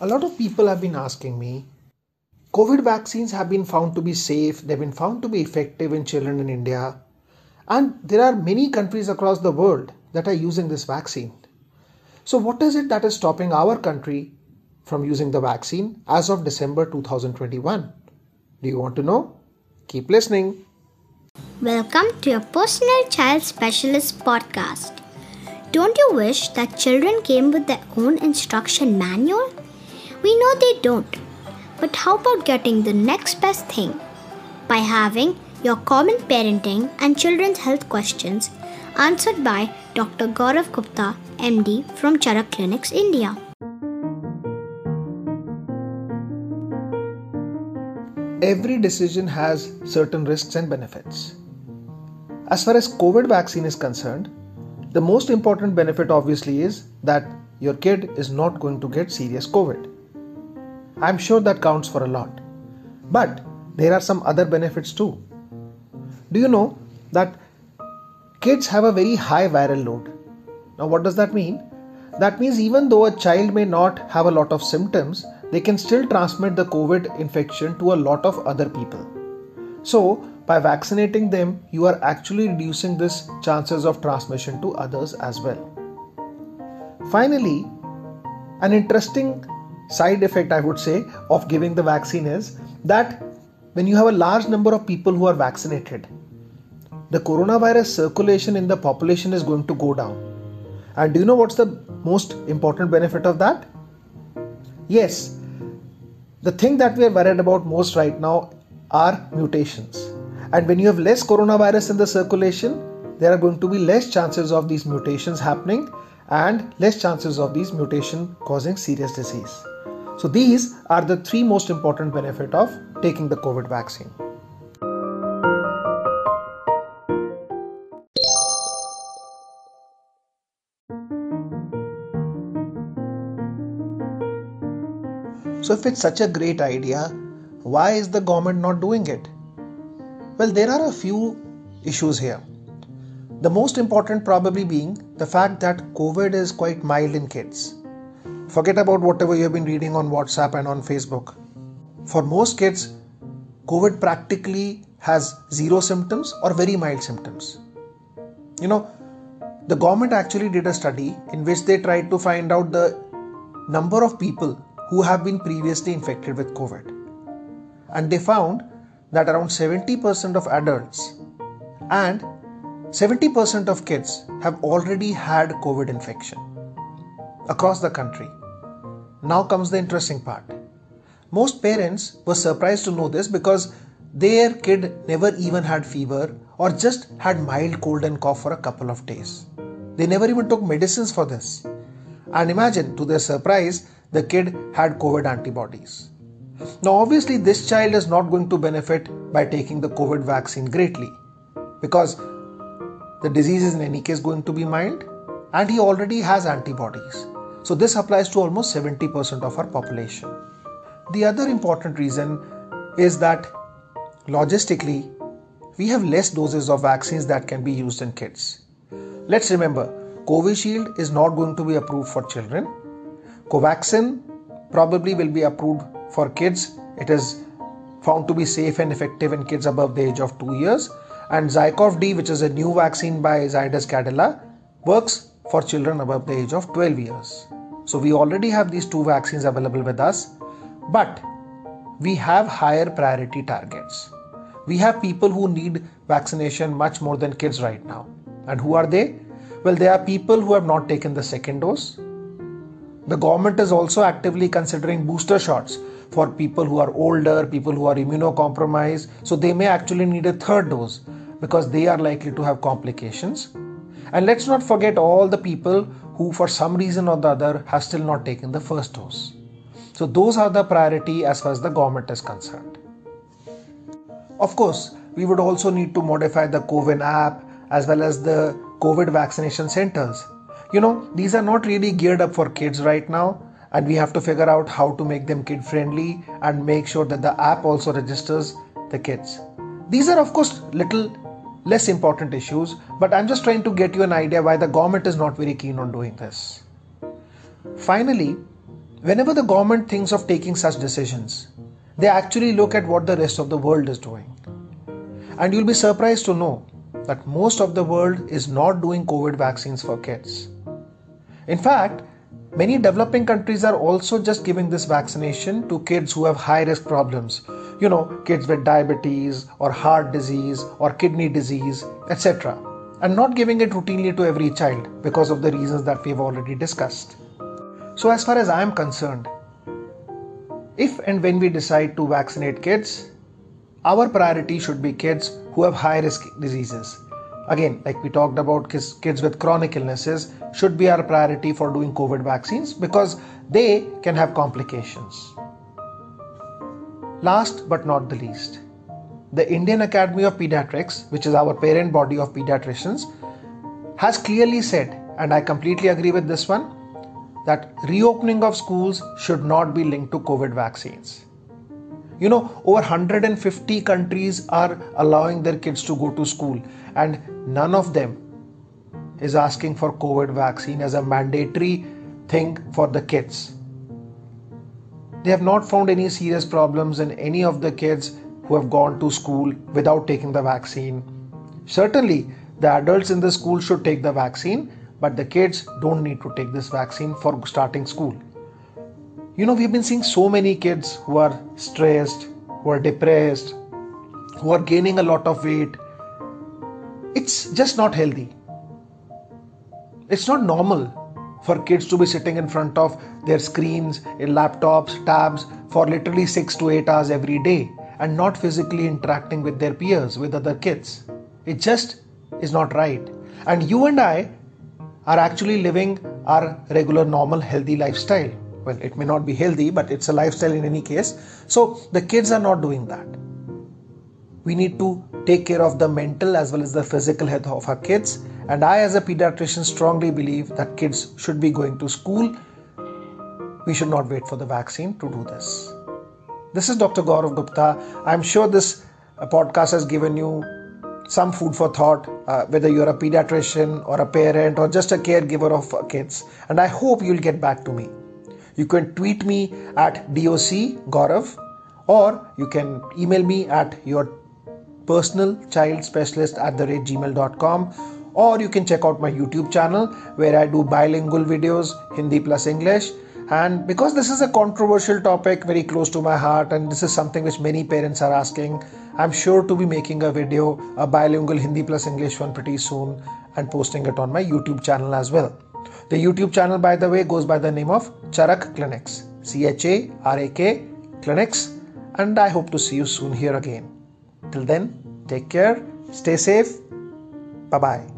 A lot of people have been asking me COVID vaccines have been found to be safe, they've been found to be effective in children in India, and there are many countries across the world that are using this vaccine. So, what is it that is stopping our country from using the vaccine as of December 2021? Do you want to know? Keep listening. Welcome to your personal child specialist podcast. Don't you wish that children came with their own instruction manual? We know they don't. But how about getting the next best thing? By having your common parenting and children's health questions answered by Dr. Gaurav Gupta, MD from Charak Clinics, India. Every decision has certain risks and benefits. As far as COVID vaccine is concerned, the most important benefit obviously is that your kid is not going to get serious COVID. I'm sure that counts for a lot. But there are some other benefits too. Do you know that kids have a very high viral load? Now, what does that mean? That means even though a child may not have a lot of symptoms, they can still transmit the COVID infection to a lot of other people. So, by vaccinating them, you are actually reducing this chances of transmission to others as well. Finally, an interesting side effect, I would say, of giving the vaccine is that when you have a large number of people who are vaccinated, the coronavirus circulation in the population is going to go down. And do you know what's the most important benefit of that? Yes, the thing that we are worried about most right now are mutations. And when you have less coronavirus in the circulation, there are going to be less chances of these mutations happening and less chances of these mutation causing serious disease. So these are the three most important benefit of taking the COVID vaccine. So if it's such a great idea, why is the government not doing it? Well, there are a few issues here. The most important, probably, being the fact that COVID is quite mild in kids. Forget about whatever you have been reading on WhatsApp and on Facebook. For most kids, COVID practically has zero symptoms or very mild symptoms. You know, the government actually did a study in which they tried to find out the number of people who have been previously infected with COVID. And they found that around 70% of adults and 70% of kids have already had COVID infection across the country. Now comes the interesting part. Most parents were surprised to know this because their kid never even had fever or just had mild cold and cough for a couple of days. They never even took medicines for this. And imagine, to their surprise, the kid had COVID antibodies. Now, obviously, this child is not going to benefit by taking the COVID vaccine greatly because the disease is in any case going to be mild and he already has antibodies. So, this applies to almost 70% of our population. The other important reason is that logistically, we have less doses of vaccines that can be used in kids. Let's remember, Covishield is not going to be approved for children. Covaxin probably will be approved for kids, it is found to be safe and effective in kids above the age of 2 years. And Zycov D, which is a new vaccine by Zydus Cadila, works for children above the age of 12 years. So we already have these two vaccines available with us, but we have higher priority targets. We have people who need vaccination much more than kids right now. And who are they? Well, they are people who have not taken the second dose. The government is also actively considering booster shots for people who are older, people who are immunocompromised. So they may actually need a third dose because they are likely to have complications. And let's not forget all the people who, for some reason or the other, have still not taken the first dose. So those are the priority as far as the government is concerned. Of course, we would also need to modify the COVID app as well as the COVID vaccination centers. You know, these are not really geared up for kids right now and we have to figure out how to make them kid friendly and make sure that the app also registers the kids these are of course little less important issues but i'm just trying to get you an idea why the government is not very keen on doing this finally whenever the government thinks of taking such decisions, they actually look at what the rest of the world is doing. And you'll be surprised to know that most of the world is not doing COVID vaccines for kids. In fact, many developing countries are also just giving this vaccination to kids who have high risk problems. You know, kids with diabetes or heart disease or kidney disease, etc. And not giving it routinely to every child because of the reasons that we've already discussed. So, as far as I am concerned, if and when we decide to vaccinate kids, our priority should be kids who have high risk diseases. Again, like we talked about, kids with chronic illnesses should be our priority for doing COVID vaccines because they can have complications. Last but not the least, the Indian Academy of Pediatrics, which is our parent body of pediatricians, has clearly said, and I completely agree with this one, that reopening of schools should not be linked to COVID vaccines. You know, over 150 countries are allowing their kids to go to school, and none of them is asking for COVID vaccine as a mandatory thing for the kids. They have not found any serious problems in any of the kids who have gone to school without taking the vaccine. Certainly, the adults in the school should take the vaccine, but the kids don't need to take this vaccine for starting school. You know, we've been seeing so many kids who are stressed, who are depressed, who are gaining a lot of weight. It's just not healthy. It's not normal for kids to be sitting in front of their screens, in laptops, tabs for literally 6 to 8 hours every day and not physically interacting with their peers, with other kids. It just is not right. And you and I are actually living our regular, normal, healthy lifestyle. Well, it may not be healthy, but it's a lifestyle in any case. So the kids are not doing that. We need to take care of the mental as well as the physical health of our kids. And I, as a pediatrician, strongly believe that kids should be going to school. We should not wait for the vaccine to do this. This is Dr. Gaurav Gupta. I'm sure this uh, podcast has given you some food for thought, uh, whether you're a pediatrician or a parent or just a caregiver of kids. And I hope you'll get back to me. You can tweet me at DOC Gaurav or you can email me at your personal child specialist at the rate gmail.com or you can check out my YouTube channel where I do bilingual videos, Hindi plus English. And because this is a controversial topic very close to my heart, and this is something which many parents are asking, I'm sure to be making a video, a bilingual Hindi plus English one pretty soon, and posting it on my YouTube channel as well. The YouTube channel, by the way, goes by the name of Charak Clinics, C H A R A K Clinics, and I hope to see you soon here again. Till then, take care, stay safe, bye bye.